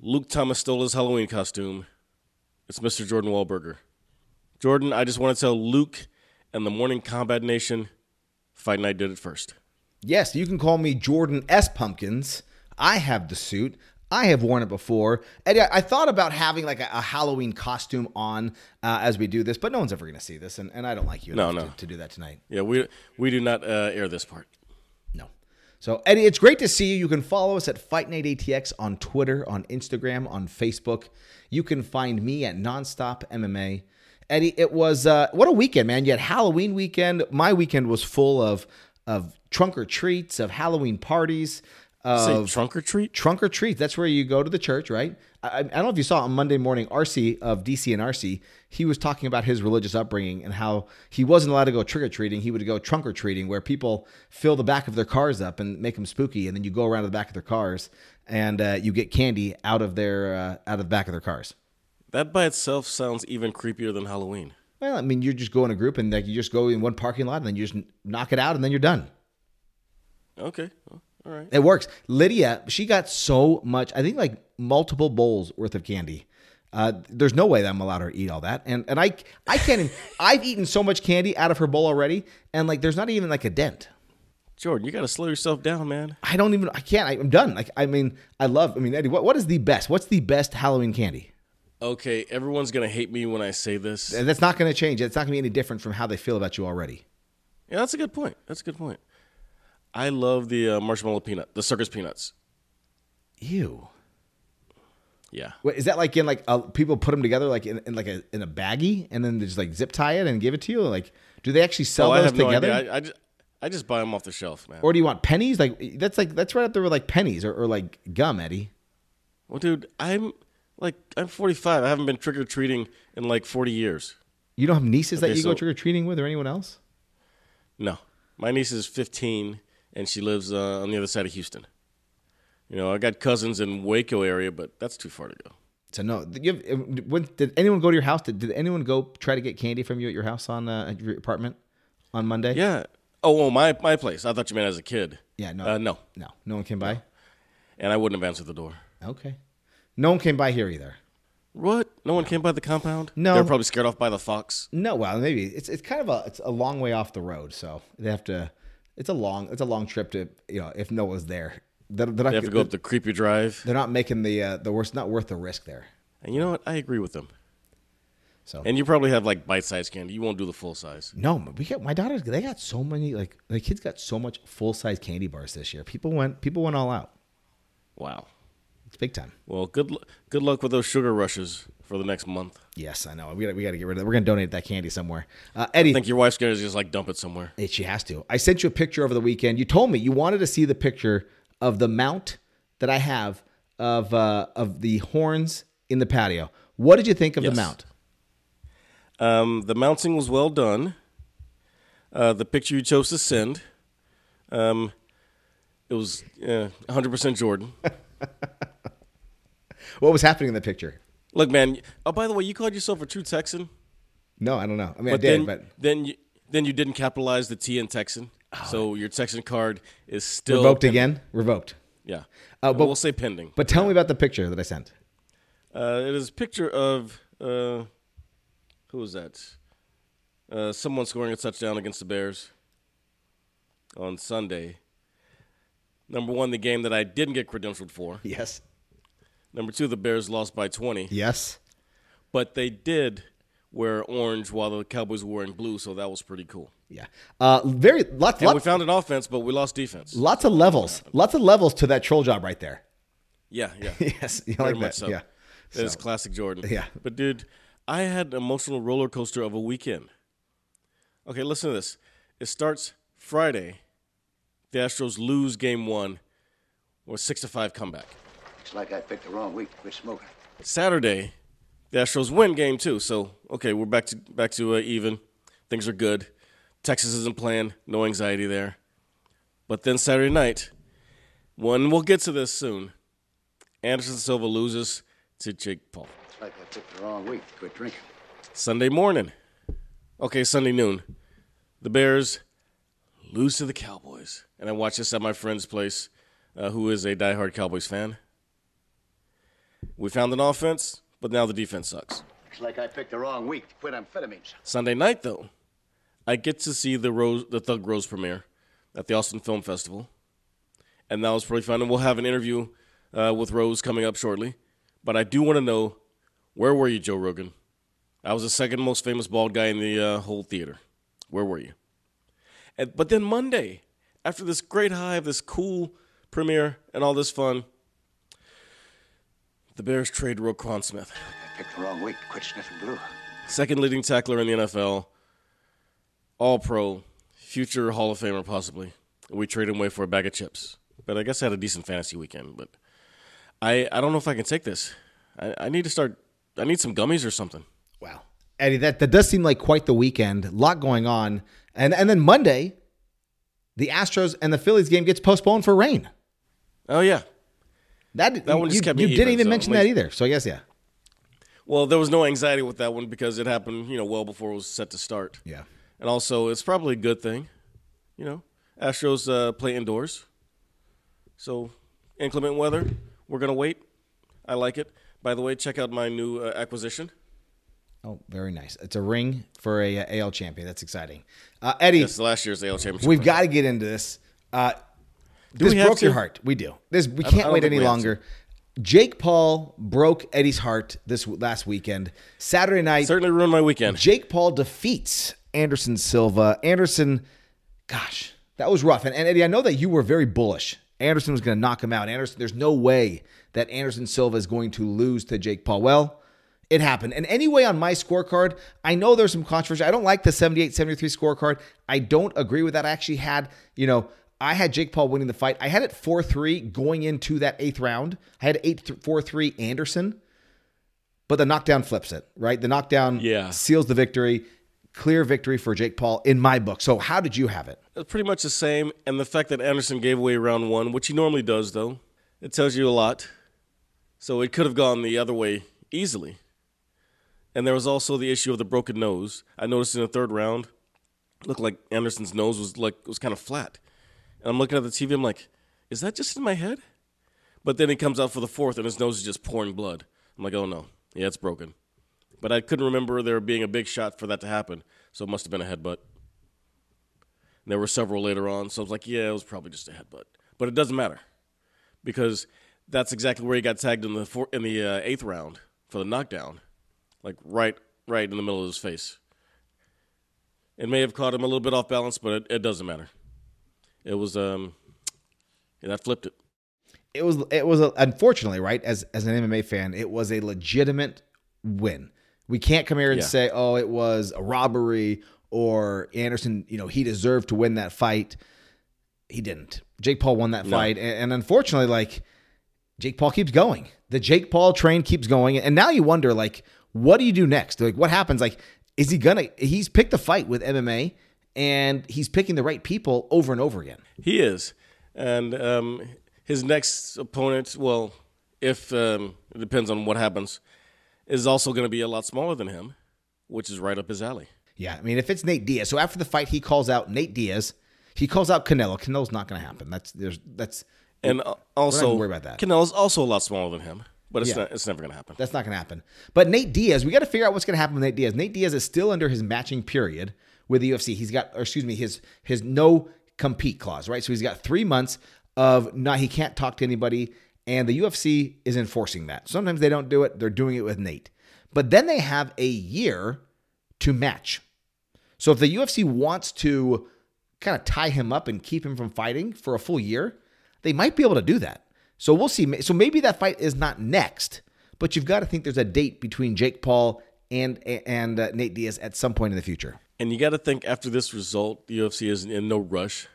Luke Thomas stole his Halloween costume. It's Mr. Jordan Wahlberger. Jordan, I just want to tell Luke and the Morning Combat Nation, Fight Night did it first. Yes, you can call me Jordan S. Pumpkins. I have the suit. I have worn it before. Eddie, I thought about having like a, a Halloween costume on uh, as we do this, but no one's ever going to see this, and, and I don't like you No, enough no. To, to do that tonight. Yeah, we we do not uh, air this part. So, Eddie, it's great to see you. You can follow us at Fight Night ATX on Twitter, on Instagram, on Facebook. You can find me at Nonstop MMA. Eddie, it was uh, what a weekend, man! You had Halloween weekend. My weekend was full of of trunk or treats, of Halloween parties, Say trunk or treat? trunk or treat. That's where you go to the church, right? I, I don't know if you saw on Monday morning, RC of DC and RC, he was talking about his religious upbringing and how he wasn't allowed to go trick or treating. He would go trunk or treating, where people fill the back of their cars up and make them spooky, and then you go around to the back of their cars and uh, you get candy out of their uh, out of the back of their cars. That by itself sounds even creepier than Halloween. Well, I mean, you just go in a group and like you just go in one parking lot and then you just knock it out and then you're done. Okay, well, all right. It works. Lydia, she got so much, I think like multiple bowls worth of candy. Uh, there's no way that I'm allowed her to eat all that. And and I I can't even I've eaten so much candy out of her bowl already, and like there's not even like a dent. Jordan, you got to slow yourself down, man. I don't even I can't. I, I'm done. Like I mean, I love I mean Eddie, what, what is the best? What's the best Halloween candy? Okay, everyone's gonna hate me when I say this. And that's not gonna change. It's not gonna be any different from how they feel about you already. Yeah, that's a good point. That's a good point. I love the uh, marshmallow peanut, the circus peanuts. Ew. Yeah. Wait, is that like in like uh, people put them together like in, in like a in a baggie and then they just like zip tie it and give it to you? Like, do they actually sell oh, I those no together? idea. I, I, just, I just buy them off the shelf, man. Or do you want pennies? Like that's like that's right up there with like pennies or, or like gum, Eddie. well, dude, I'm like I'm 45. I haven't been trick or treating in like 40 years. You don't have nieces that Okay, you go trick or treating with, or anyone else? No, my niece is 15 and she lives uh, on the other side of Houston. You know, I got cousins in Waco area, but that's too far to go. So no. You have, when, did anyone go to your house? Did, did anyone go try to get candy from you at your house on uh, at your apartment on Monday? Yeah. Oh, well, my my place. I thought you meant as a kid. Yeah. No. Uh, no, No. No one came by. and I wouldn't have answered the door. Okay. No one came by here either. What? No one came by the compound? No. they're probably scared off by the fox. No. Well, maybe it's it's kind of a it's a long way off the road, so they have to. It's a long it's a long trip to you know if no one's there. They're, they're not, They have to go up the creepy drive. they're not making the uh, the worst not worth the risk there. And you know what? I agree with them. So And you probably have like bite sized candy. You won't do the full size. No, we got my daughters. They got so many like the kids got so much full size candy bars this year. People went people went all out. Wow. It's big time. Well, good good luck with those sugar rushes for the next month. Yes, I know. We got we got to get rid of that. We're gonna donate that candy somewhere. Uh, Eddie, I think your wife's gonna just like dump it somewhere. Hey, she has to. I sent you a picture over the weekend. You told me you wanted to see the picture of the mount that I have of uh, of the horns in the patio. What did you think of Yes. the mount? Um, the mounting was well done. Uh, the picture you chose to send, um, it was uh, 100% Jordan. What was happening in the picture? Look, man. Oh, by the way, you called yourself a true Texan, No, I don't know. I mean, I did, then but then you then you didn't capitalize the T in Texan, so your Texan card is still revoked pending. again. Revoked. Yeah, Uh, but we'll say pending. But tell me about the picture that I sent. Uh, it is a picture of uh, who was that? Uh, someone scoring a touchdown against the Bears on Sunday. Number one, the game that I didn't get credentialed for. Yes. Number two, the Bears lost by 20. Yes. But they did wear orange while the Cowboys were in blue, so that was pretty cool. Yeah. Uh, very lots And we found an offense, but we lost defense. lots of levels. Lots of levels to that troll job right there. Yeah, yeah. yes. You Very like much that? so. Yeah. That is So- classic Jordan. Yeah. But dude, I had an emotional roller coaster of a weekend. Okay, listen to this. It starts Friday. The Astros lose game one or six to five comeback. Looks like I picked the wrong week to quit smoking. Saturday, the Astros win game two. So okay, we're back to back to uh, even. Things are good. Texas isn't playing. No anxiety there. But then Saturday night, one we'll get to this soon. Anderson Silva loses to Jake Paul. Looks like I picked the wrong week to quit drinking. Sunday morning. Okay, Sunday noon. The Bears lose to the Cowboys. And I watched this at my friend's place, uh, who is a diehard Cowboys fan. We found an offense, but now the defense sucks. Looks like I picked the wrong week to quit amphetamines. Sunday night, though, I get to see the Rose, the Thug Rose premiere at the Austin Film Festival, and that was pretty fun. And we'll have an interview uh, with Rose coming up shortly. But I do want to know, where were you, Joe Rogan? I was the second most famous bald guy in the uh, whole theater. Where were you? And, but then Monday, after this great high of this cool premiere and all this fun, the Bears trade Roquan Smith, I picked the wrong week to quit sniffing glue. second leading tackler in the NFL, All Pro, future Hall of Famer possibly. We traded him away for a bag of chips. But I guess I had a decent fantasy weekend. But I I don't know if I can take this. I, I need to start. I need some gummies or something. Wow. Eddie, that, that does seem like quite the weekend. A lot going on. And and then Monday, the Astros and the Phillies game gets postponed for rain. Oh yeah. That, That one just you, kept me you didn't even, so mention at that either. So I guess yeah. Well, there was no anxiety with that one because it happened, you know, well before it was set to start. Yeah. And also, it's probably a good thing, you know. Astros uh, play indoors, so inclement weather. We're gonna wait. I like it. By the way, check out my new uh, acquisition. Oh, very nice. It's a ring for a, uh, AL champion. That's exciting. Uh, Eddie, That's last year's AL championship. we've got to get into this. Uh, this we have broke your heart. We do. This we can't wait any longer. Jake Paul broke Eddie's heart this last weekend. Saturday night, certainly ruined my weekend. Jake Paul defeats Anderson Silva. Anderson, gosh, that was rough. And, and Eddie, I know that you were very bullish. Anderson was going to knock him out. Anderson, there's no way that Anderson Silva is going to lose to Jake Paul. Well, it happened. And anyway, on my scorecard, I know there's some controversy. I don't like the 78 73 scorecard. I don't agree with that. I actually had, you know, I had Jake Paul winning the fight. I had it 4 3 going into that eighth round. I had 8 4 3 Anderson. But the knockdown flips it, right? The knockdown Yeah. seals the victory. Clear victory for Jake Paul in my book. So, how did you have it? It's pretty much the same. And the fact that Anderson gave away round one, which he normally does, though, it tells you a lot. So it could have gone the other way easily. And there was also the issue of the broken nose. I noticed in the third round, looked like Anderson's nose was like was kind of flat. And I'm looking at the TV. I'm like, is that just in my head? But then he comes out for the fourth, and his nose is just pouring blood. I'm like, oh no, yeah, it's broken. But I couldn't remember there being a big shot for that to happen, so it must have been a headbutt. And there were several later on, so I was like, yeah, it was probably just a headbutt. But it doesn't matter because that's exactly where he got tagged in the four, in the uh, eighth round for the knockdown, like right right in the middle of his face. It may have caught him a little bit off balance, but it, it doesn't matter. It was um, yeah, that flipped it. It was it was a, unfortunately, right, as as an MMA fan, it was a legitimate win. We can't come here and Yeah. say, "Oh, it was a robbery," or Anderson, you know, he deserved to win that fight. He didn't. Jake Paul won that No. fight, and, and unfortunately, like Jake Paul keeps going. The Jake Paul train keeps going, and now you wonder, like, what do you do next? Like, what happens? Like, is he gonna? He's picked a fight with MMA, and he's picking the right people over and over again. He is, and um, his next opponent, well, if um, it depends on what happens, is also going to be a lot smaller than him, which is right up his alley. Yeah, I mean, if it's Nate Diaz, so after the fight, he calls out Nate Diaz. He calls out Canelo. Canelo's not going to happen. That's there's that's And also, worry about that. Canelo's also a lot smaller than him, but it's Yeah. not. It's never going to happen. that's not going to happen. But Nate Diaz, we got to figure out what's going to happen with Nate Diaz. Nate Diaz is still under his matching period with the UFC. He's got, or excuse me, his his no compete clause, right? So he's got three months of not he can't talk to anybody, and the UFC is enforcing that. Sometimes they don't do it. They're doing it with Nate, but then they have a year to match. So if the UFC wants to kind of tie him up and keep him from fighting for a full year, they might be able to do that. So we'll see. So maybe that fight is not next, but you've got to think there's a date between Jake Paul and and uh, Nate Diaz at some point in the future. And you got to think after this result, the UFC is in no rush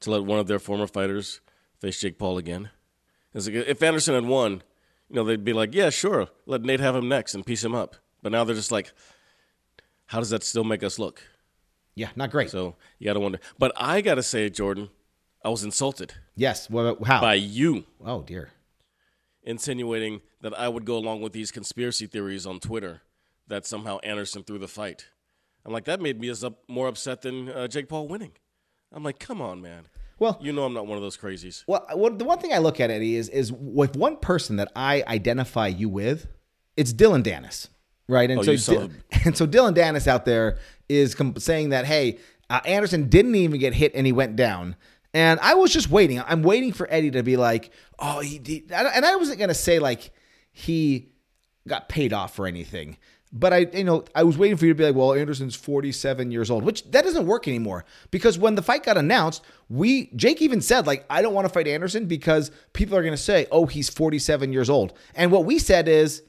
to let one of their former fighters face Jake Paul again. It's like if Anderson had won, you know, they'd be like, yeah, sure, let Nate have him next and piece him up. But now they're just like, how does that still make us look? Yeah, not great. So you got to wonder. But I got to say, Jordan, I was insulted yes. Well, how? by you oh dear. insinuating that I would go along with these conspiracy theories on Twitter that somehow Anderson threw the fight. I'm like, that made me as up, more upset than uh, Jake Paul winning. I'm like, come on, man. Well, You know I'm not one of those crazies. Well, well, the one thing I look at Eddie is is with one person that I identify you with, it's Dillon Danis, right? And Oh, so you saw Di- and so Dillon Danis out there is com- saying that hey, uh, Anderson didn't even get hit and he went down. And I was just waiting. I'm waiting for Eddie to be like, oh, he, he and I wasn't gonna say like he got paid off or anything. But I, you know, I was waiting for you to be like, well, Anderson's 47 years old, which that doesn't work anymore because when the fight got announced, we, Jake even said, like, I don't want to fight Anderson because people are going to say, oh, he's 47 years old. And what we said is,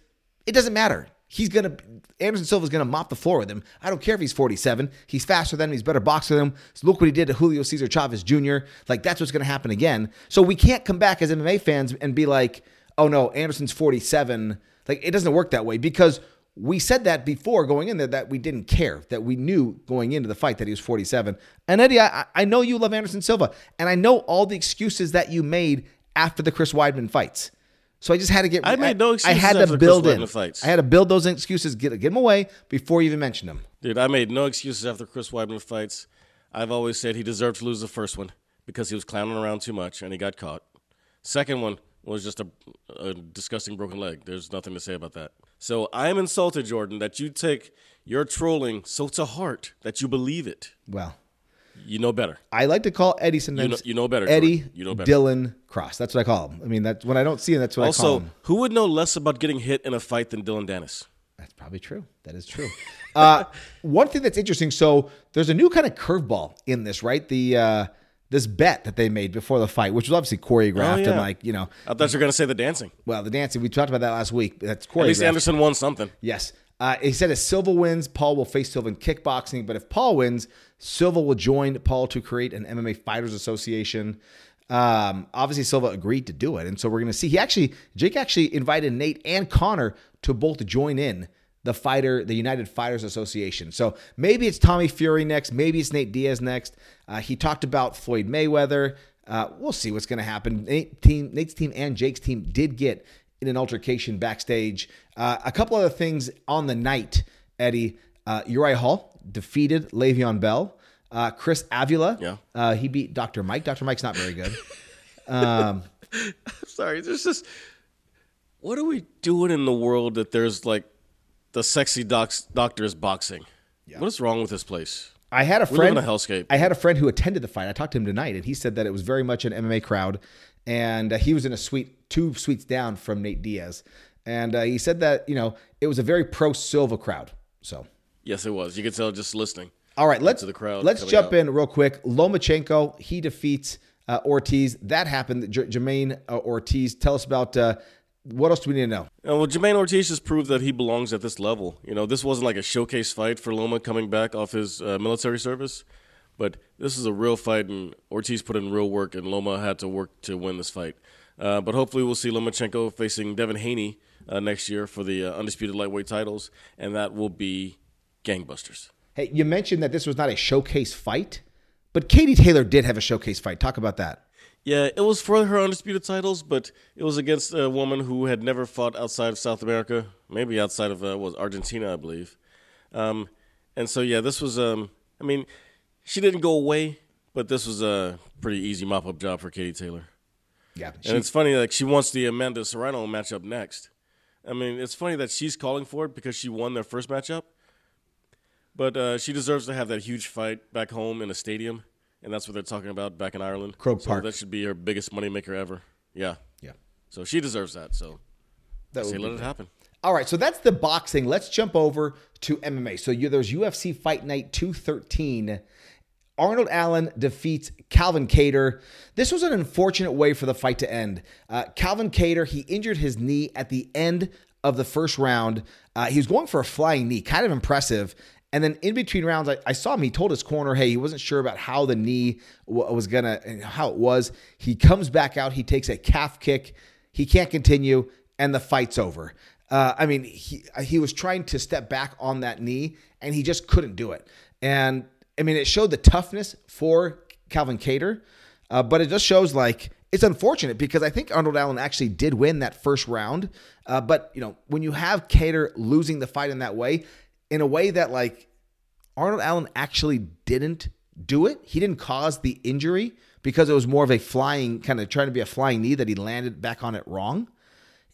it doesn't matter. He's to, Anderson Silva's going to mop the floor with him. I don't care if he's 47. He's faster than him. He's better boxer than him. So look what he did to Julio Cesar Chavez Jr. Like, that's what's going to happen again. So we can't come back as MMA fans and be like, oh no, Anderson's 47. Like, it doesn't work that way because we said that before going in there that we didn't care, that we knew going into the fight that he was 47. And Eddie, I, I know you love Anderson Silva, and I know all the excuses that you made after the Chris Weidman fights. So I just had to get. I made no excuses. I had after to build Chris in. Weidman fights. I had to build those excuses, get get them away before you even mention them. Dude, I made no excuses after Chris Weidman fights. I've always said he deserved to lose the first one because he was clowning around too much and he got caught. Second one was just a, a disgusting broken leg. There's nothing to say about that. So I am insulted, Jordan, that you take your trolling so to heart that you believe it. Well, You know better. I like to call Eddie sometimes. know- you know better, Eddie, Jordan. You know better. Dylan Cross. That's what I call him. I mean, that's when I don't see him. That's what I call him. Also, who would know less about getting hit in a fight than Dillon Danis? That's probably true. That is true. uh, one thing that's interesting. So there's a new kind of curveball in this, right? The uh, this bet that they made before the fight, which was obviously choreographed Oh, yeah. and like you know, I thought you were going to say the dancing. well, the dancing. We talked about that last week. That's choreographed. At least Anderson won something. Yes. Uh, he said if Silva wins, Paul will face Silva in kickboxing. But if Paul wins, Silva will join Paul to create an MMA Fighters Association. Um, obviously, Silva agreed to do it. And so we're going to see. He actually, Jake actually invited Nate and Conor to both join in the fighter, the United Fighters Association. So maybe it's Tommy Fury next. Maybe it's Nate Diaz next. Uh, he talked about Floyd Mayweather. Uh, we'll see what's going to happen. Nate team, Nate's team and Jake's team did get in an altercation backstage. Uh, a couple other things on the night, Eddie. Uh, Uriah Hall defeated Le'Veon Bell. Uh, Chris Avila, Yeah. uh, he beat Dr. Mike. Dr. Mike's not very good. I'm Sorry, there's just what are we doing in the world that there's like the sexy docs, doctors boxing? What is wrong with this place? I had a We live friend. in a hellscape. I had a friend who attended the fight. I talked to him tonight, and he said that it was very much an MMA crowd, and uh, he was in a suite, two suites down from Nate Diaz, and uh, he said that you know it was a very pro Silva crowd. So, Yes, it was. You could tell just listening. all right, let's to the crowd let's jump out. in real quick. Lomachenko he defeats uh, Ortiz. That happened. J- Jermaine uh, Ortiz. Tell us about uh, what else do we need to know? Uh, well, Jermaine Ortiz just proved that he belongs at this level. You know, this wasn't like a showcase fight for Loma coming back off his uh, military service, but this is a real fight, and Ortiz put in real work, and Loma had to work to win this fight. Uh, but hopefully, we'll see Lomachenko facing Devin Haney uh, next year for the uh, undisputed lightweight titles, and that will be gangbusters. Hey, you mentioned that this was not a showcase fight, but Katie Taylor did have a showcase fight. Talk about that. Yeah, it was for her undisputed titles, but it was against a woman who had never fought outside of South America, maybe outside of uh, was Argentina, I believe. Um, and so yeah, this was. Um, I mean, she didn't go away, but this was a pretty easy mop up job for Katie Taylor. Yeah, And it's funny, like she wants the Amanda Serrano matchup next. I mean, it's funny that she's calling for it because she won their first matchup, but uh, she deserves to have that huge fight back home in a stadium, and that's what they're talking about back in Ireland. Croke so Park. That should be her biggest moneymaker ever. Yeah. yeah. So she deserves that. So That say let it happen. All right, so that's the boxing. Let's jump over to MMA. So you, there's UFC Fight Night 213. Arnold Allen defeats Calvin Kattar. This was an unfortunate way for the fight to end. Uh, Calvin Kattar, he injured his knee at the end of the first round. Uh, he was going for a flying knee, kind of impressive. And then in between rounds, I, I saw him. He told his corner, hey, he wasn't sure about how the knee w- was going to, how it was. He comes back out. He takes a calf kick. He can't continue. and the fight's over. Uh, I mean, he he was trying to step back on that knee, and he just couldn't do it. And I mean, it showed the toughness for Calvin Kattar, uh, but it just shows like it's unfortunate because I think Arnold Allen actually did win that first round. Uh, but you know, when you have Kattar losing the fight in that way, in a way that like Arnold Allen actually didn't do it, he didn't cause the injury because it was more of a flying kind of trying to be a flying knee that he landed back on it wrong.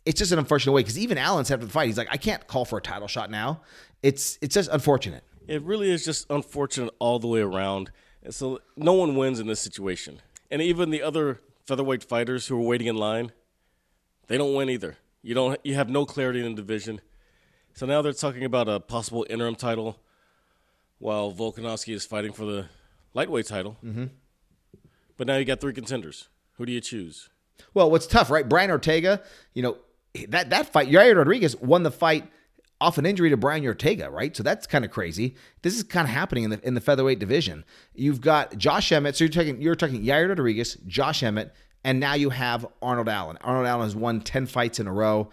It's just an unfortunate way because even Allen said after the fight, he's like, I can't call for a title shot now. It's it's just unfortunate. It really is just unfortunate all the way around. And so no one wins in this situation. And even the other featherweight fighters who are waiting in line, they don't win either. You don't you have no clarity in the division. So now they're talking about a possible interim title while Volkanovski is fighting for the lightweight title. Mm-hmm. But now you got three contenders. Who do you choose? Well, what's tough, right? Brian Ortega, you know, that that fight, Yair Rodriguez won the fight off an injury to Brian Ortega, right? So that's kind of crazy. This is kind of happening in the in the featherweight division. You've got Josh Emmett. So you're taking you're talking Yair Rodriguez, Josh Emmett, and now you have Arnold Allen. Arnold Allen has won ten fights in a row.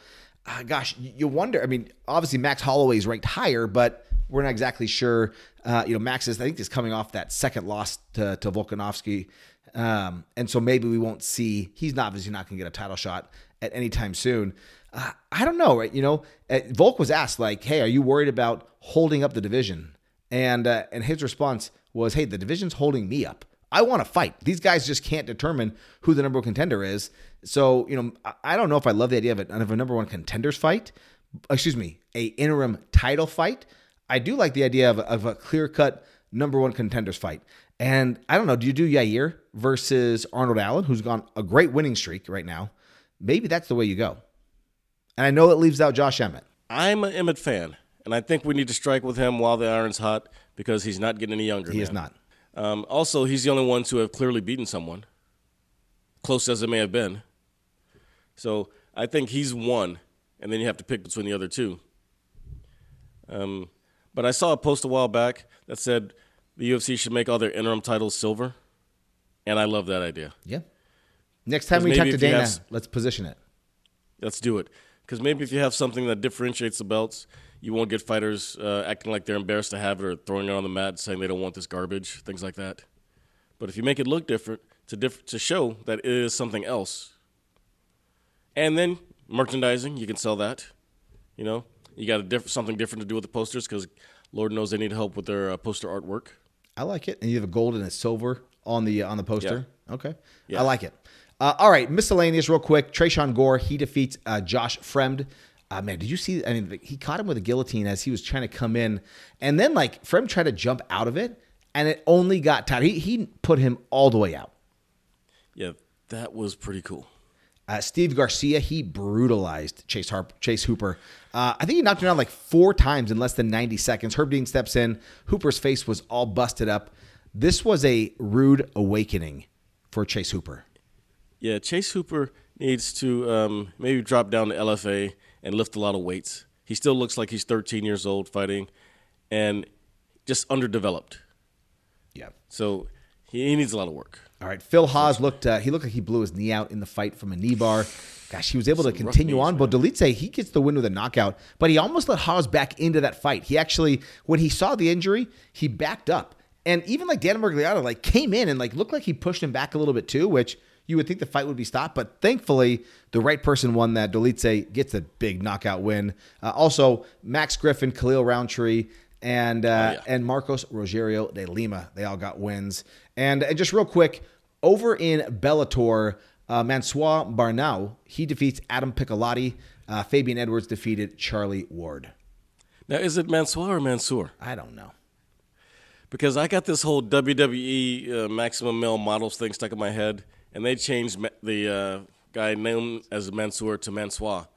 Uh, gosh, you wonder. I mean, obviously Max Holloway is ranked higher, but we're not exactly sure. Uh, you know, Max is I think is coming off that second loss to, to Volkanovski. Um, and so maybe we won't see. He's not obviously not going to get a title shot at any time soon. Uh, I don't know, right? You know, uh, Volk was asked like, "Hey, are you worried about holding up the division?" And uh, and his response was, "Hey, the division's holding me up. I want to fight. These guys just can't determine who the number one contender is. So, you know, I don't know if I love the idea of, it, of a number one contenders fight. Excuse me, a interim title fight. I do like the idea of, of a clear cut number one contenders fight. And I don't know, do you do Yair versus Arnold Allen, who's gone a great winning streak right now? Maybe that's the way you go. And I know it leaves out Josh Emmett. I'm an Emmett fan, and I think we need to strike with him while the iron's hot because he's not getting any younger. He man. is not. Um, also, he's the only one to have clearly beaten someone, close as it may have been. So I think he's one, and then you have to pick between the other two. Um, but I saw a post a while back that said the UFC should make all their interim titles silver, and I love that idea. Yeah. Next time we talk to Dana, have let's position it. Let's do it. Because maybe if you have something that differentiates the belts, you won't get fighters uh, acting like they're embarrassed to have it or throwing it on the mat, saying they don't want this garbage, things like that. But if you make it look different to diff- to show that it is something else, and then merchandising, you can sell that. You know, you got a diff- something different to do with the posters because Lord knows they need help with their uh, poster artwork. I like it. And you have a gold and a silver on the on the poster. Okay. Yeah. I like it. Uh, all right, miscellaneous, real quick. Tresean Gore he defeats uh, Josh Fremd. Uh, man, did you see? I mean, he caught him with a guillotine as he was trying to come in, and then like Fremd tried to jump out of it, and it only got tied. He he put him all the way out. Yeah, that was pretty cool. Uh, Steve Garcia, he brutalized Chase Harp, Chase Hooper. Uh, I think he knocked him down like four times in less than 90 seconds. Herb Dean steps in. Hooper's face was all busted up. This was a rude awakening for Chase Hooper. Yeah, Chase Hooper needs to um, maybe drop down to LFA and lift a lot of weights. He still looks like he's 13 years old fighting and just underdeveloped. Yeah. So he, he needs a lot of work. All right. Phil Hawes looked. Uh, he looked like he blew his knee out in the fight from a knee bar. Gosh, he was able to Some rough continue knees, on. But Delice, he gets the win with a knockout. But he almost let Haas back into that fight. He actually, when he saw the injury, he backed up. And even like Dan Miragliotta, like came in and like looked like he pushed him back a little bit too, which you would think the fight would be stopped. But thankfully, the right person won that. Delice gets a big knockout win. Uh, also, Max Griffin, Khalil Rountree, and uh, yeah. and Marcos Rogerio de Lima. They all got wins. And, and just real quick, over in Bellator, uh, Mansoir Barnaoui, he defeats Adam Piccolotti. Uh, Fabian Edwards defeated Charlie Ward. Now, is it Mansoor or Mansoor? I don't know. Because I got this whole WWE uh, Maximum Male Models thing stuck in my head, and they changed the uh, guy known as Mansoor to Mansoir.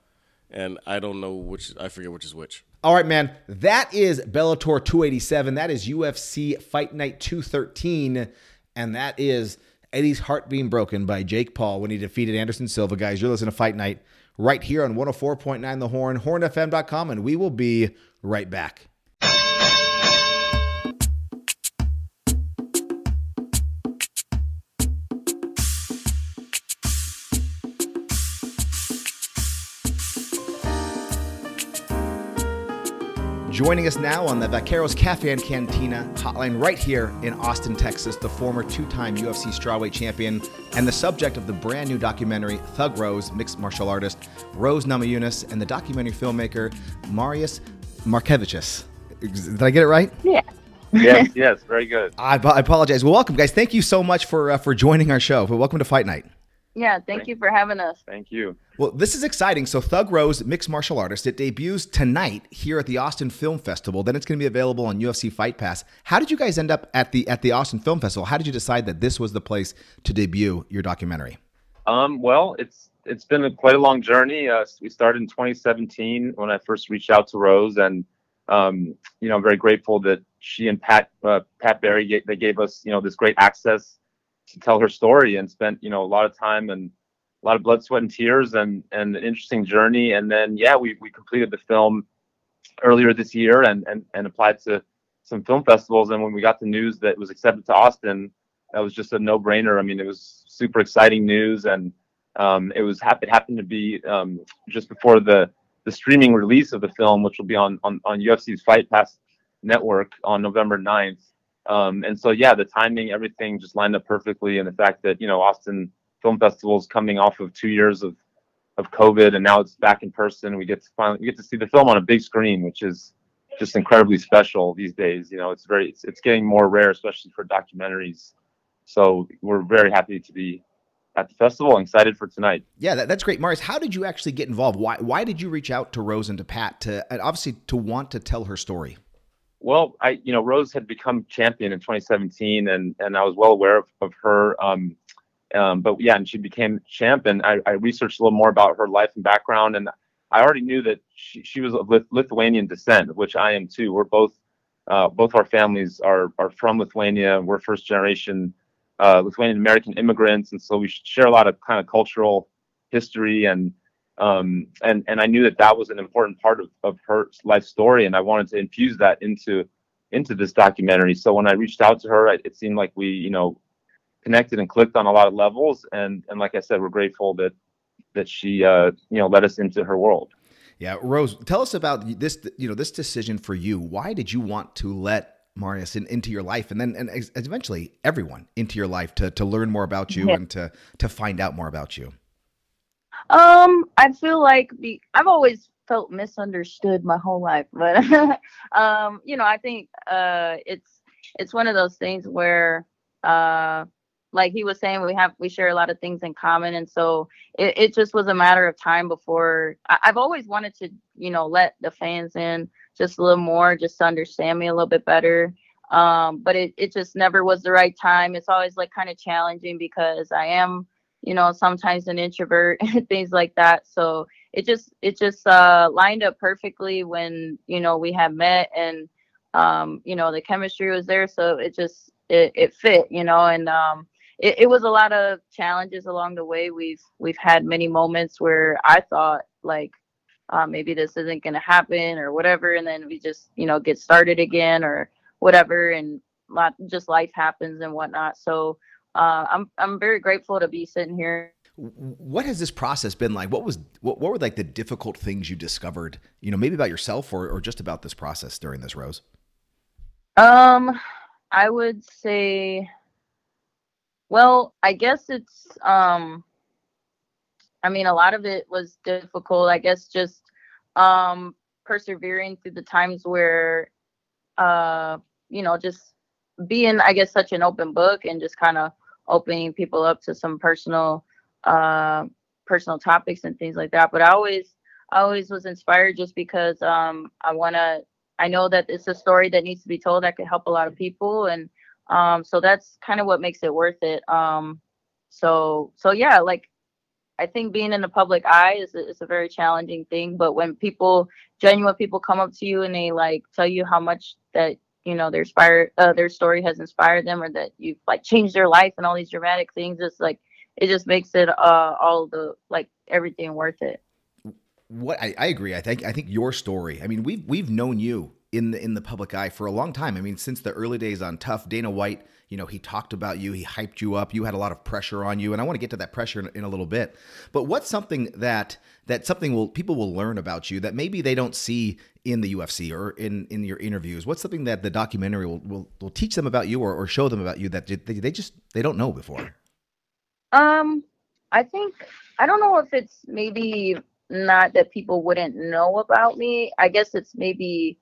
And I don't know which, I forget which is which. All right, man. That is Bellator 287. That is UFC Fight Night 213. And that is Eddie's heart being broken by Jake Paul when he defeated Anderson Silva. Guys, you're listening to Fight Night right here on 104.9 The Horn, hornfm.com, and we will be right back. Joining us now on the Vaqueros Cafe and Cantina hotline right here in Austin, Texas, the former two time UFC strawweight champion and the subject of the brand new documentary Thug Rose, mixed martial artist Rose Namajunas, and the documentary filmmaker Marius Markevičius. Did I get it right? Yeah. yes, yes, very good. I, I, apologize. Well, welcome, guys. Thank you so much for uh, for joining our show. Welcome to Fight Night. Yeah, thank, thank you for having us. Thank you. Well, this is exciting. So, Thug Rose, mixed martial artist, it debuts tonight here at the Austin Film Festival. Then it's going to be available on UFC Fight Pass. How did you guys end up at the at the Austin Film Festival? How did you decide that this was the place to debut your documentary? Um, well, it's it's been a, quite a long journey. Uh, we started in 2017 when I first reached out to Rose, and um, you know, I'm very grateful that she and Pat uh, Pat Barry they gave us you know this great access to tell her story and spent you know a lot of time and a lot of blood, sweat, and tears and and an interesting journey. And then yeah, we we completed the film earlier this year and and and applied to some film festivals. And when we got the news that it was accepted to Austin, that was just a no brainer. I mean, it was super exciting news and. Um, it was it happened to be um, just before the the streaming release of the film, which will be on on, on UFC's Fight Pass network on November 9th. Um, and so, yeah, the timing, everything just lined up perfectly. And the fact that, you know, Austin Film Festival is coming off of two years of, of COVID and now it's back in person. We get to finally, we get to see the film on a big screen, which is just incredibly special these days. You know, it's very, it's, it's getting more rare, especially for documentaries. So we're very happy to be at the festival and excited for tonight. Yeah, that, that's great. Marius, how did you actually get involved? Why, why did you reach out to Rose and to Pat to, and obviously to want to tell her story? Well, I you know Rose had become champion in 2017, and and I was well aware of, of her. Um, um, but yeah, and she became champion. I, I researched a little more about her life and background, and I already knew that she, she was of Lithuanian descent, which I am too. We're both uh, both our families are are from Lithuania. We're first generation uh, Lithuanian American immigrants, and so we share a lot of kind of cultural history and um, and and I knew that that was an important part of, of her life story, and I wanted to infuse that into into this documentary. So when I reached out to her, it seemed like we, you know, connected and clicked on a lot of levels. And and like I said, we're grateful that that she, uh, you know, let us into her world. Yeah, Rose, tell us about this. You know, this decision for you. Why did you want to let Marius in, into your life, and then and eventually everyone into your life to to learn more about you yeah. and to to find out more about you? Um, I feel like be, I've always felt misunderstood my whole life, but um, you know, I think uh, it's it's one of those things where uh, like he was saying, we have we share a lot of things in common, and so it, it just was a matter of time before I, I've always wanted to, you know, let the fans in just a little more, just to understand me a little bit better. Um, but it, it just never was the right time. It's always like kind of challenging because I am you know, sometimes an introvert and things like that. So it just it just uh, lined up perfectly when you know we had met and um, you know the chemistry was there. So it just it, it fit, you know, and um, it, it was a lot of challenges along the way. We've we've had many moments where I thought like uh, maybe this isn't going to happen or whatever, and then we just you know get started again or whatever, and lot just life happens and whatnot. So uh, I'm I'm very grateful to be sitting here. What has this process been like? What was what, what were like the difficult things you discovered? You know, maybe about yourself or or just about this process during this rose. Um, I would say, well, I guess it's um. I mean, a lot of it was difficult. I guess just um persevering through the times where uh you know just being i guess such an open book and just kind of opening people up to some personal uh, personal topics and things like that. But I always I always was inspired just because um, I want to. I know that it's a story that needs to be told that could help a lot of people, and um, so that's kind of what makes it worth it. Um, so so yeah, like I think being in the public eye is a, is a very challenging thing. But when people, genuine people, come up to you and they like tell you how much that you know their inspired uh, their story has inspired them or that you've like changed their life and all these dramatic things it's like it just makes it uh all the like everything worth it what I, I agree i think i think your story i mean we've we've known you in the in the public eye for a long time. I mean, since the early days on TUF, Dana White, you know, he talked about you, he hyped you up. You had a lot of pressure on you, and I want to get to that pressure in, in a little bit. But what's something that that something will people will learn about you that maybe they don't see in the UFC or in in your interviews? What's something that the documentary will will, will teach them about you or, or show them about you that they, they just they don't know before? Um, I think I don't know if it's maybe not that people wouldn't know about me. I guess it's maybe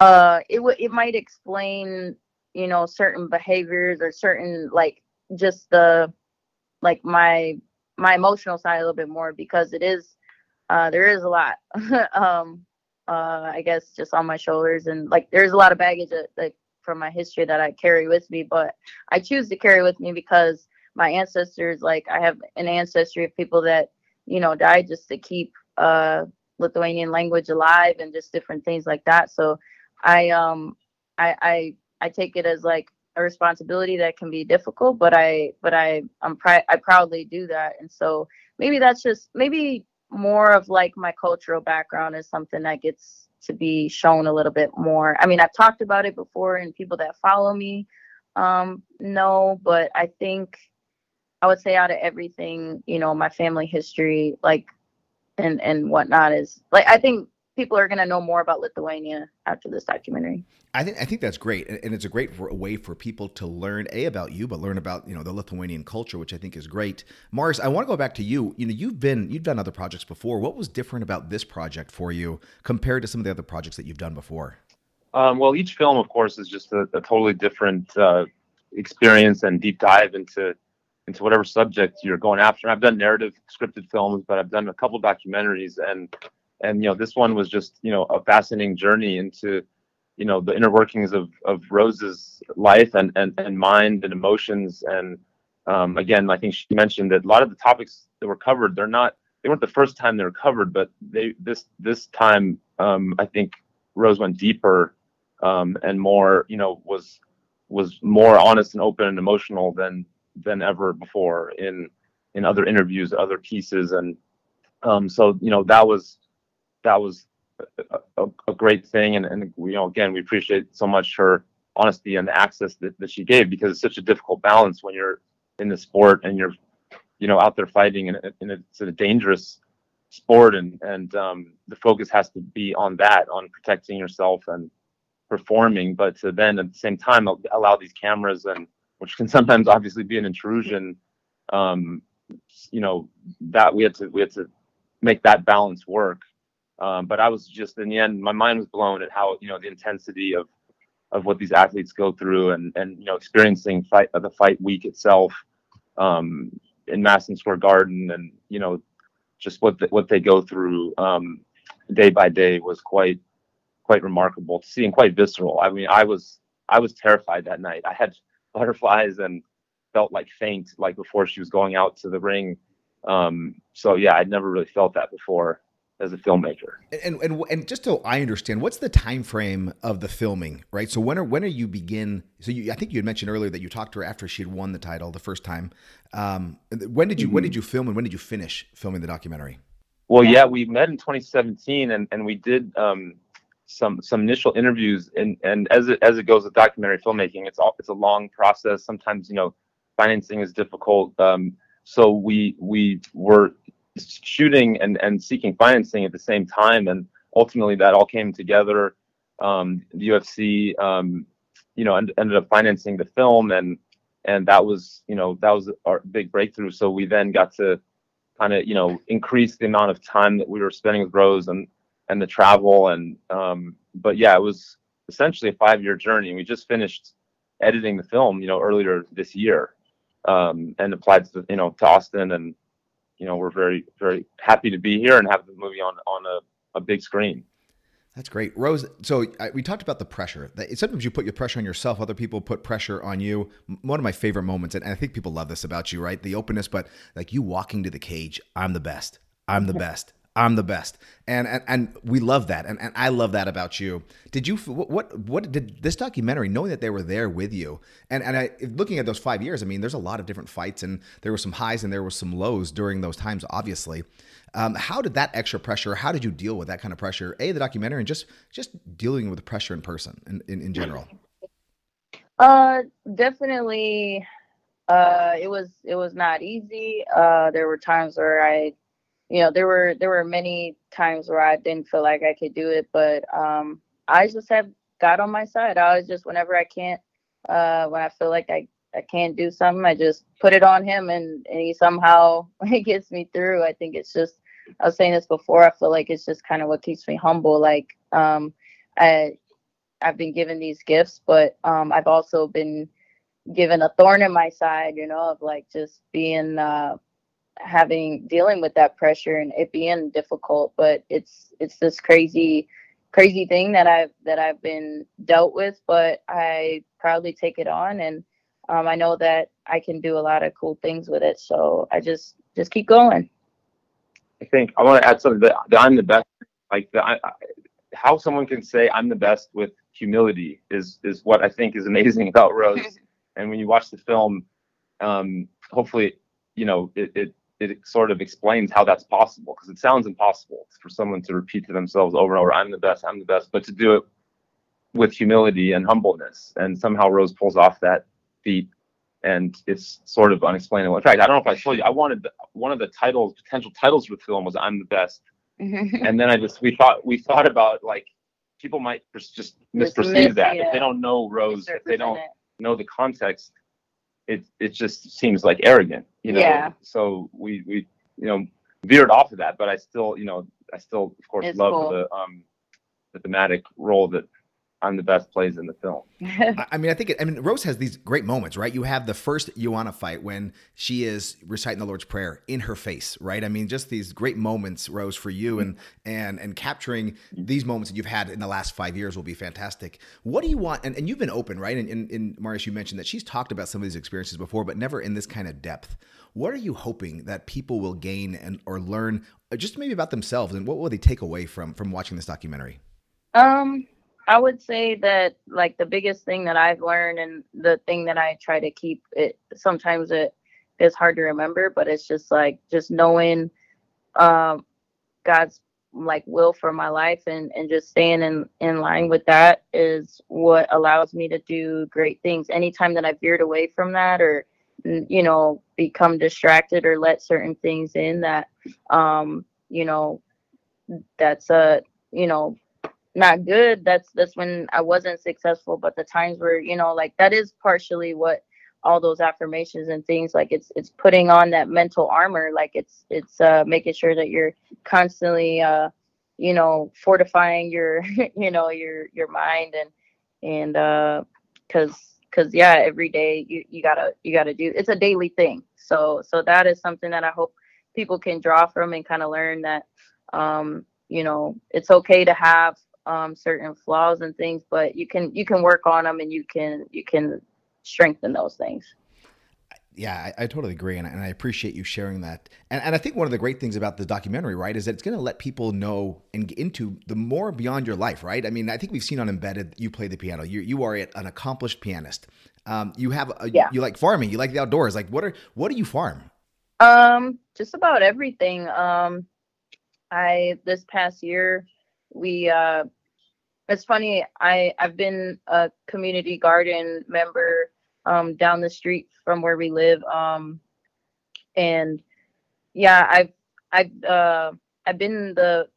uh it would it might explain, you know, certain behaviors or certain like just the like my my emotional side a little bit more because it is uh there is a lot um uh I guess just on my shoulders and like there's a lot of baggage that, like from my history that I carry with me, but I choose to carry with me because my ancestors like I have an ancestry of people that you know died just to keep uh Lithuanian language alive and just different things like that. So I um I I I take it as like a responsibility that can be difficult, but I but I I'm pri- I proudly do that. And so maybe that's just maybe more of like my cultural background is something that gets to be shown a little bit more. I mean, I've talked about it before and people that follow me um know, but I think I would say out of everything, you know, my family history, like, and and whatnot is like I think people are gonna know more about Lithuania after this documentary. I think I think that's great, and, and it's a great way for people to learn a about you, but learn about you know the Lithuanian culture, which I think is great. Mars, I want to go back to you. You know, you've been you've done other projects before. What was different about this project for you compared to some of the other projects that you've done before? Um, well, each film, of course, is just a, a totally different uh, experience and deep dive into into whatever subject you're going after. I've done narrative scripted films, but I've done a couple documentaries, and and you know this one was just you know a fascinating journey into you know the inner workings of of Rose's life and and and mind and emotions. And um, again, I think she mentioned that a lot of the topics that were covered, they're not they weren't the first time they were covered, but they this this time um, I think Rose went deeper um, and more you know was was more honest and open and emotional than than ever before in in other interviews, other pieces, and um, so you know that was that was a, a, great thing, and and you know again we appreciate so much her honesty and the access that, that she gave because it's such a difficult balance when you're in the sport and you're you know out there fighting and, and it's a dangerous sport and and um, the focus has to be on that on protecting yourself and performing but to then at the same time allow these cameras and which can sometimes obviously be an intrusion. Um, you know that we had to we had to make that balance work. Um, but I was just in the end, my mind was blown at how you know the intensity of of what these athletes go through, and and you know experiencing fight the fight week itself um, in Madison Square Garden, and you know just what the, what they go through um, day by day was quite quite remarkable to see and quite visceral. I mean, I was I was terrified that night. I had butterflies and felt like faint like before she was going out to the ring. Um, so yeah, I'd never really felt that before as a filmmaker. And and and just so I understand, what's the time frame of the filming, right? So when are when are you begin? So you, I think you had mentioned earlier that you talked to her after she had won the title the first time. Um, when did you mm-hmm. when did you film and when did you finish filming the documentary? Well, yeah, we met in 2017 and and we did um, some some initial interviews and and as it as it goes with documentary filmmaking it's all it's a long process sometimes you know financing is difficult um, so we we were shooting and and seeking financing at the same time. And ultimately that all came together. Um, the UFC um, you know end, ended up financing the film. And and that was you know that was our big breakthrough. So we then got to kind of you know increase the amount of time that we were spending with Rose and and the travel. And um, but yeah, it was essentially a five year journey. We just finished editing the film, you know, earlier this year, um, and applied to you know to Austin, and you know we're very very happy to be here and have the movie on on a, a big screen. That's great, Rose. So I, we talked about the pressure. That sometimes you put your pressure on yourself. Other people put pressure on you. One of my favorite moments, and I think people love this about you, right? The openness, but like you walking to the cage. I'm the best. I'm the best. I'm the best, and and, and we love that, and, and I love that about you. Did you what, what did this documentary, knowing that they were there with you, and and I looking at those five years, I mean, there's a lot of different fights, and there were some highs and there were some lows during those times, obviously. Um, how did that extra pressure? How did you deal with that kind of pressure? A, the documentary, and just just dealing with the pressure in person, in in, in general. Uh, definitely. Uh, it was it was not easy. Uh, there were times where I, you know, there were there were many times where I didn't feel like I could do it, but um, I just have God on my side. I was just whenever I can't, uh, when I feel like I I can't do something, I just put it on Him, and and He somehow He gets me through. I think it's just I was saying this before. I feel like it's just kind of what keeps me humble. Like um, I I've been given these gifts, but um, I've also been given a thorn in my side, you know, of like just being uh, having dealing with that pressure and it being difficult. But it's it's this crazy crazy thing that I've that I've been dealt with, but I proudly take it on and um, I know that I can do a lot of cool things with it. So I just just keep going. I think I want to add something that, that I'm the best. Like the, I, I, how someone can say I'm the best with humility is is what I think is amazing about Rose. and when you watch the film, um, hopefully, you know, it, it it sort of explains how that's possible because it sounds impossible for someone to repeat to themselves over and over, "I'm the best, I'm the best," but to do it with humility and humbleness, and somehow Rose pulls off that feat, and it's sort of unexplainable. In fact, I don't know if I told you, I wanted one of the titles, potential titles for the film was "I'm the best," and then I just we thought we thought about like people might just misperceive that. if they don't know Rose, if they don't know the context, it it just seems like arrogant, you know. Yeah. So we we you know veered off of that, but I still you know I still of course It's love cool. the um the thematic role that I'm the best plays in the film. I I mean, I think it, I mean Rose has these great moments, right? You have the first Joanna fight when she is reciting the Lord's Prayer in her face, right? I mean, just these great moments, Rose, for you, and and and capturing these moments that you've had in the last five years will be fantastic. What do you want? And, and you've been open, right? And, and, and Marius, you mentioned that she's talked about some of these experiences before, but never in this kind of depth. What are you hoping that people will gain and or learn, uh, just maybe about themselves, and what will they take away from from watching this documentary? Um, I would say that like the biggest thing that I've learned and the thing that I try to keep it sometimes it is hard to remember, but it's just like just knowing um God's like will for my life and and just staying in in line with that is what allows me to do great things. Anytime that i veered away from that or you know become distracted or let certain things in that um you know that's a you know not good that's that's when i wasn't successful but the times where you know like that is partially what all those affirmations and things like it's it's putting on that mental armor like it's it's uh making sure that you're constantly uh you know fortifying your you know your your mind and and uh because because yeah every day you you gotta you gotta do it's a daily thing. So so that is something that i hope people can draw from and kind of learn that um you know it's okay to have um certain flaws and things but you can you can work on them and you can you can strengthen those things Yeah, I, I totally agree, and, and I appreciate you sharing that. And, and I think one of the great things about the documentary, right, is that it's going to let people know and get into the more beyond your life, right? I mean, I think we've seen on Embedded, you play the piano. You you are an accomplished pianist. Um, you have a, Yeah. you like farming, you like the outdoors. Like, what are what do you farm? Um, just about everything. Um, I this past year we uh, it's funny. I I've been a community garden member um down the street from where we live. Um, and yeah, I've I've uh I've been the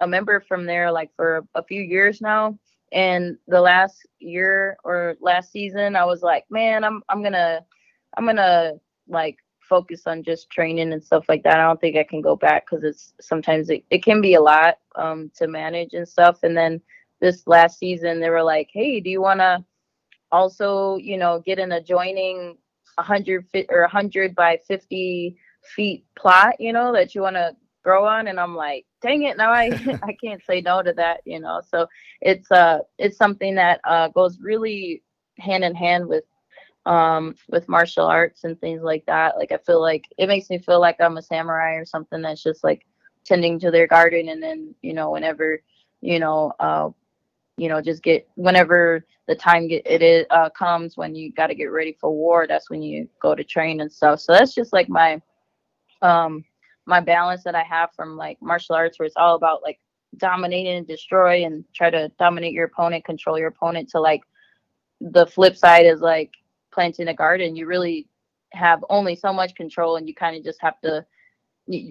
a member from there like for a few years now. And the last year or last season, I was like, man, I'm I'm gonna I'm gonna like focus on just training and stuff like that. I don't think I can go back because it's sometimes it, it can be a lot um to manage and stuff. And then this last season they were like, Hey, do you wanna also, you know, get an adjoining hundred fit or hundred by fifty feet plot, you know, that you wanna grow on? And I'm like, dang it, now I I can't say no to that, you know. So it's uh it's something that uh goes really hand in hand with um with martial arts and things like that like i feel like it makes me feel like i'm a samurai or something that's just like tending to their garden, and then you know whenever you know uh, you know just get whenever the time get it is, uh, comes when you got to get ready for war. That's when you go to train and stuff. So that's just like my um my balance that I have from like martial arts, where it's all about like dominating and destroy and try to dominate your opponent, control your opponent to like the flip side is like planting a garden. You really have only so much control and you kind of just have to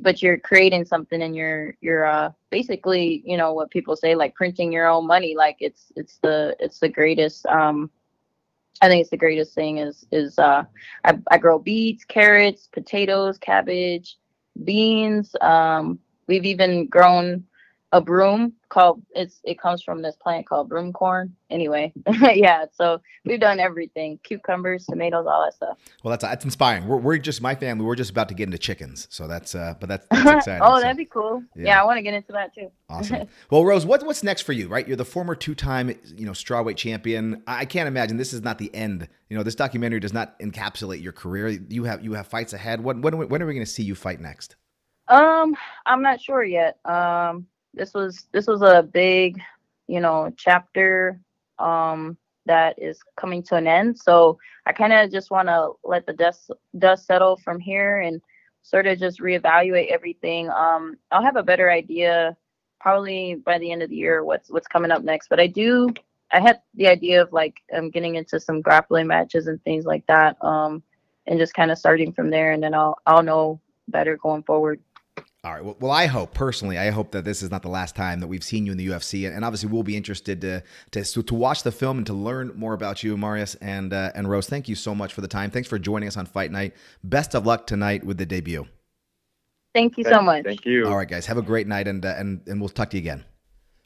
but you're creating something and you're you're uh basically you know what people say like printing your own money like it's it's the it's the greatest um i think it's the greatest thing is is uh i, I grow beets carrots potatoes cabbage beans um we've even grown a broom called it's it comes from this plant called broom corn anyway yeah so we've done everything cucumbers tomatoes all that stuff Well, that's that's inspiring. We're, we're just my family. We're just about to get into chickens, so that's uh, but that's, that's exciting. oh So, that'd be cool yeah. yeah, i want to get into that too awesome. Well, Rose, what what's next for you? Right, you're the former two-time you know strawweight champion. I I can't imagine this is not the end. You know, this documentary does not encapsulate your career. You have you have fights ahead. When when, when are we going to see you fight next? Um, I'm not sure yet. Um, this was this was a big, you know, chapter um that is coming to an end. So I kind of just want to let the dust dust settle from here and sort of just reevaluate everything. Um, I'll have a better idea probably by the end of the year what's what's coming up next. But I do I had the idea of like um getting into some grappling matches and things like that. Um, and just kind of starting from there, and then I'll I'll know better going forward. All right. Well, well, I hope personally, I hope that this is not the last time that we've seen you in the UFC, and, and obviously we'll be interested to to to watch the film and to learn more about you, Marius and uh, and Rose. Thank you so much for the time. Thanks for joining us on Fight Night. Best of luck tonight with the debut. Thank you so much. Thank you. All right, guys. Have a great night, and uh, and and we'll talk to you again.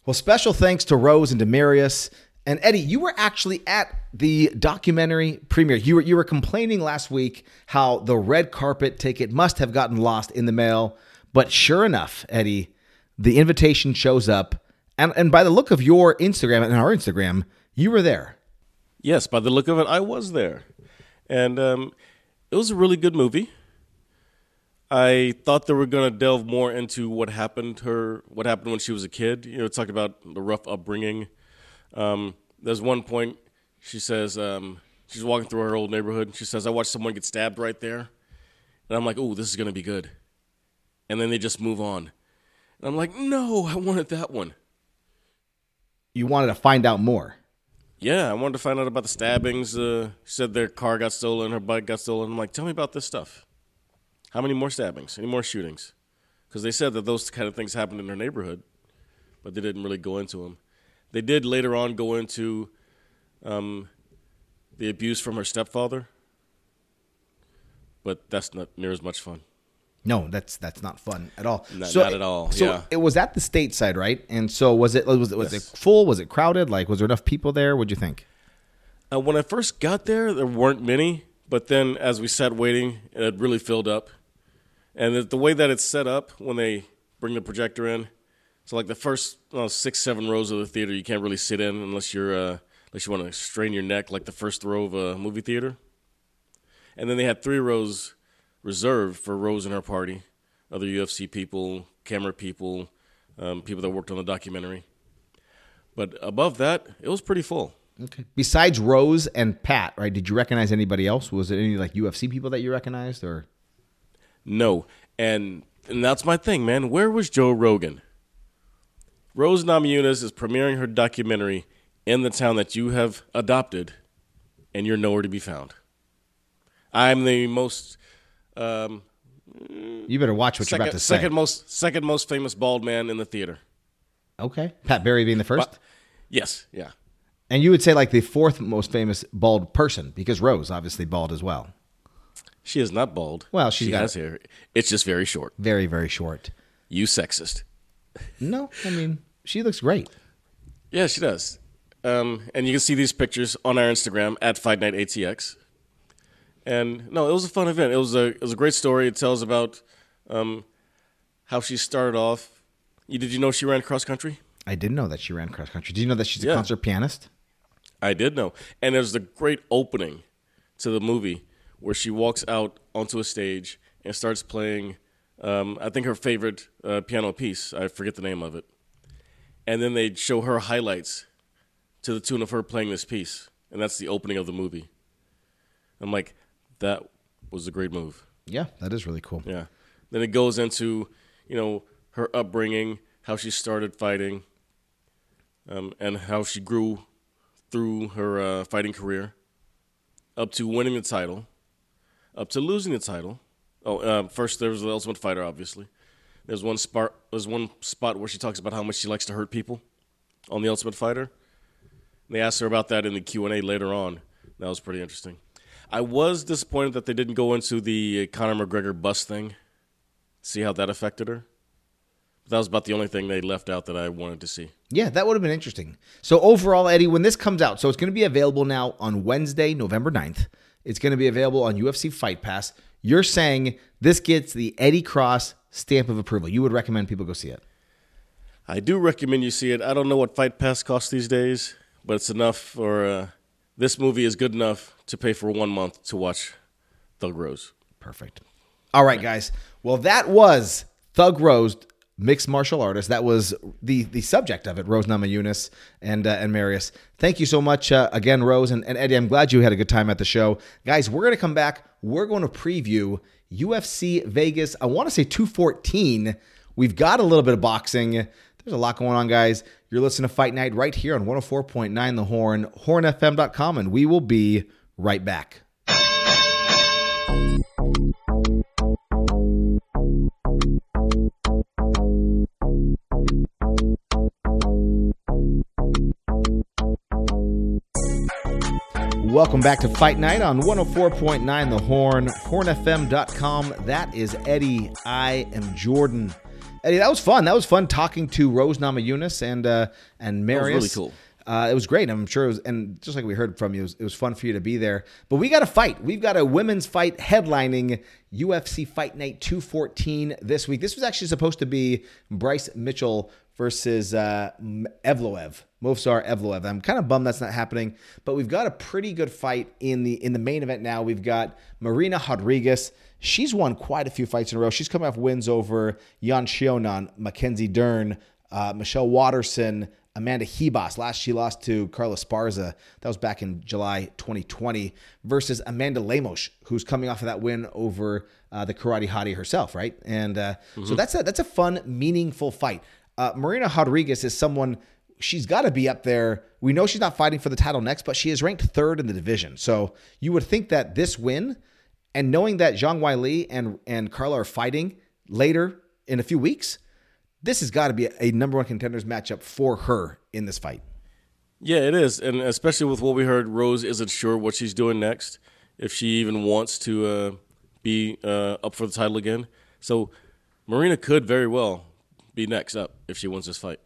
Well, special thanks to Rose and to Marius and Eddie. You were actually at the documentary premiere. You were you were complaining last week how the red carpet ticket must have gotten lost in the mail, but sure enough, Eddie, the invitation shows up, and and by the look of your Instagram and our Instagram, you were there. Yes, by the look of it, I was there, and um, it was a really good movie. I thought they were going to delve more into what happened her, what happened when she was a kid. You know, talked about the rough upbringing. Um, there's one point she says um, she's walking through her old neighborhood. And she says, "I watched someone get stabbed right there," and I'm like, "Oh, this is going to be good." And then they just move on, and I'm like, "No, I wanted that one." You wanted to find out more. Yeah, I wanted to find out about the stabbings. Uh, she said their car got stolen, her bike got stolen. I'm like, tell me about this stuff. How many more stabbings? Any more shootings? Because they said that those kind of things happened in their neighborhood, but they didn't really go into them. They did later on go into um, the abuse from her stepfather, but that's not near as much fun. No, that's that's not fun at all. Not- not at all, So yeah. it was at the stateside, right? And so was it was it was Yes. it full? Was it crowded? Like was there enough people there? What'd you think? Uh, when I first got there, there weren't many, but then as we sat waiting, it really filled up. And the, the way that it's set up when they bring the projector in, so like the first uh, six, seven rows of the theater, you can't really sit in unless you're uh, unless you want to strain your neck, like the first row of a movie theater. And then they had three rows reserved for Rose and her party, other UFC people, camera people, um, people that worked on the documentary. But above that, it was pretty full. Okay. Besides Rose and Pat, right? Did you recognize anybody else? Was it any like UFC people that you recognized or? No. And and that's my thing, man. Where was Joe Rogan? Rose Namajunas is premiering her documentary in the town that you have adopted, and you're nowhere to be found. I'm the most um, You better watch what you're about to say. second most second most famous bald man in the theater. Okay. Pat Barry being the first. But- yes, yeah. and you would say like the fourth most famous bald person because Rose obviously bald as well. She is not bald. Well, she's she got- has hair. It's just very short. Very very short. You sexist. No, I mean she looks great. Yeah, she does. Um, and you can see these pictures on our Instagram at Fight Night ATX. And no, it was a fun event. It was a it was a great story. It tells about um, how she started off. You, did you know she ran cross country? I didn't know that she ran cross country. Did you know that she's a Yeah. concert pianist? I did know. And there's the great opening to the movie where she walks out onto a stage and starts playing um, I think her favorite uh, piano piece. I forget the name of it. And then they'd show her highlights to the tune of her playing this piece, and that's the opening of the movie. I'm like, that was a great move. Yeah, that is really cool. Yeah. Then it goes into, you know, her upbringing, how she started fighting, um, and how she grew through her uh, fighting career, up to winning the title, up to losing the title. Oh, uh, first there was the Ultimate Fighter, obviously. There's one spot. There's one spot where she talks about how much she likes to hurt people on the Ultimate Fighter. They asked her about that in the Q and A later on. That was pretty interesting. I was disappointed that they didn't go into the Conor McGregor bus thing, see how that affected her. But that was about the only thing they left out that I wanted to see. Yeah, that would have been interesting. So overall, Eddie, when this comes out, so it's going to be available now on Wednesday, November 9th. It's going to be available on UFC Fight Pass. You're saying this gets the Eddie Cross stamp of approval. You would recommend people go see it. I do recommend you see it. I don't know what Fight Pass costs these days, but it's enough for uh, this movie is good enough to pay for one month to watch Thug Rose. Perfect. All right, guys. Well, that was Thug Rose, mixed martial artist. That was the the subject of it, Rose Namajunas and uh, and Marius. Thank you so much uh, again, Rose and, and Eddie. I'm glad you had a good time at the show, guys. We're gonna come back. We're going to preview UFC Vegas. I want to say 214. We've got a little bit of boxing. There's a lot going on, guys. You're listening to Fight Night right here on 104.9 The Horn, hornfm.com, and we will be right back. Welcome back to Fight Night on 104.9 The Horn, hornfm.com. That is Eddie. I am Jordan. Eddie, that was fun. That was fun talking to Rose Namajunas and uh, and Marius. That was really cool. Uh, it was great. I'm sure it was, and just like we heard from you, it was, it was fun for you to be there. But we got a fight. We've got a women's fight headlining UFC Fight Night 214 this week. This was actually supposed to be Bryce Mitchell versus uh, Evloev, Movsar Evloev. I'm kind of bummed that's not happening, but we've got a pretty good fight in the in the main event now. We've got Marina Rodriguez. She's won quite a few fights in a row. She's coming off wins over Yan Xiaonan, Mackenzie Dern, uh, Michelle Waterson, Amanda Ribas. Last she lost to Carla Esparza. That was back in July 2020 versus Amanda Lemos, who's coming off of that win over uh, the Karate Hottie herself, right? And uh, so that's a that's a fun, meaningful fight. Uh, Marina Rodriguez is someone she's got to be up there. We know she's not fighting for the title next, but she is ranked third in the division. So you would think that this win, and knowing that Zhang Weili and and Carla are fighting later in a few weeks, this has got to be a number one contenders matchup for her in this fight. Yeah, it is, and especially with what we heard, Rose isn't sure what she's doing next, if she even wants to uh, be uh, up for the title again. So Marina could very well be next up if she wins this fight.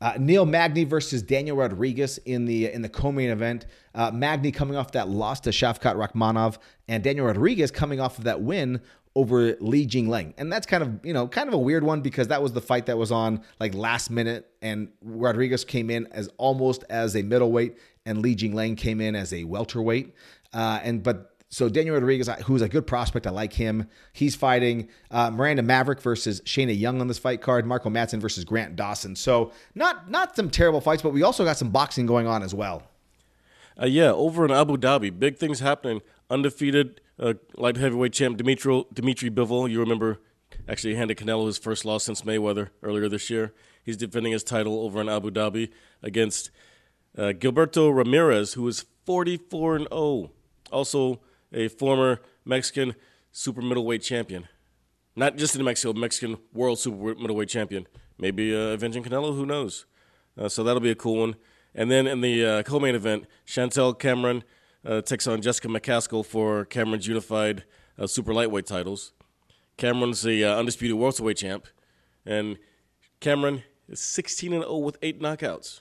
Uh, Neil Magny versus Daniel Rodriguez in the in the co-main event. Uh, Magny coming off that loss to Shavkat Rakhmonov, and Daniel Rodriguez coming off of that win over Li Jingliang. And that's kind of you know kind of a weird one because that was the fight that was on like last minute, and Rodriguez came in as almost as a middleweight, and Li Jingliang came in as a welterweight. Uh, and but so Daniel Rodriguez, who's a good prospect, I like him. He's fighting uh, Miranda Maverick versus Shayna Young on this fight card. Marco Madsen versus Grant Dawson. So not not some terrible fights, but we also got some boxing going on as well. Uh, yeah, over in Abu Dhabi, big things happening. Undefeated uh, light heavyweight champ Dimitri Dimitri Bivol. You remember actually handed Canelo his first loss since Mayweather earlier this year. He's defending his title over in Abu Dhabi against uh, Gilberto Ramirez, who is 44 and 0. Also a former Mexican super middleweight champion. Not just in Mexico, Mexican world super middleweight champion. Maybe uh, avenging Canelo, who knows? Uh, so that'll be a cool one. And then in the uh, co-main event, Chantelle Cameron uh, takes on Jessica McCaskill for Cameron's unified uh, super lightweight titles. Cameron's the uh, undisputed welterweight champ, and Cameron is 16 and 0 with eight knockouts.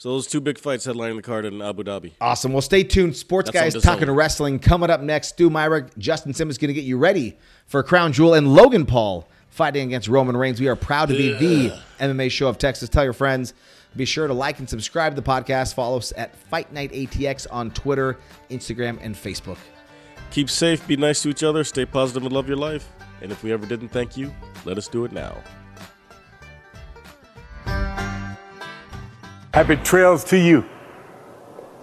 So those two big fights headlining the card in Abu Dhabi. Awesome. Well, stay tuned. Sports That's guys talking wrestling coming up next. Stu Myrick, Justin Simmons going to get you ready for Crown Jewel, and Logan Paul fighting against Roman Reigns. We are proud to be the MMA show of Texas. Tell your friends. Be sure to like and subscribe to the podcast. Follow us at Fight Night ATX on Twitter, Instagram, and Facebook. Keep safe, be nice to each other, stay positive, and love your life. And if we ever didn't thank you, let us do it now. Happy trails to you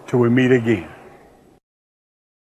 till we meet again.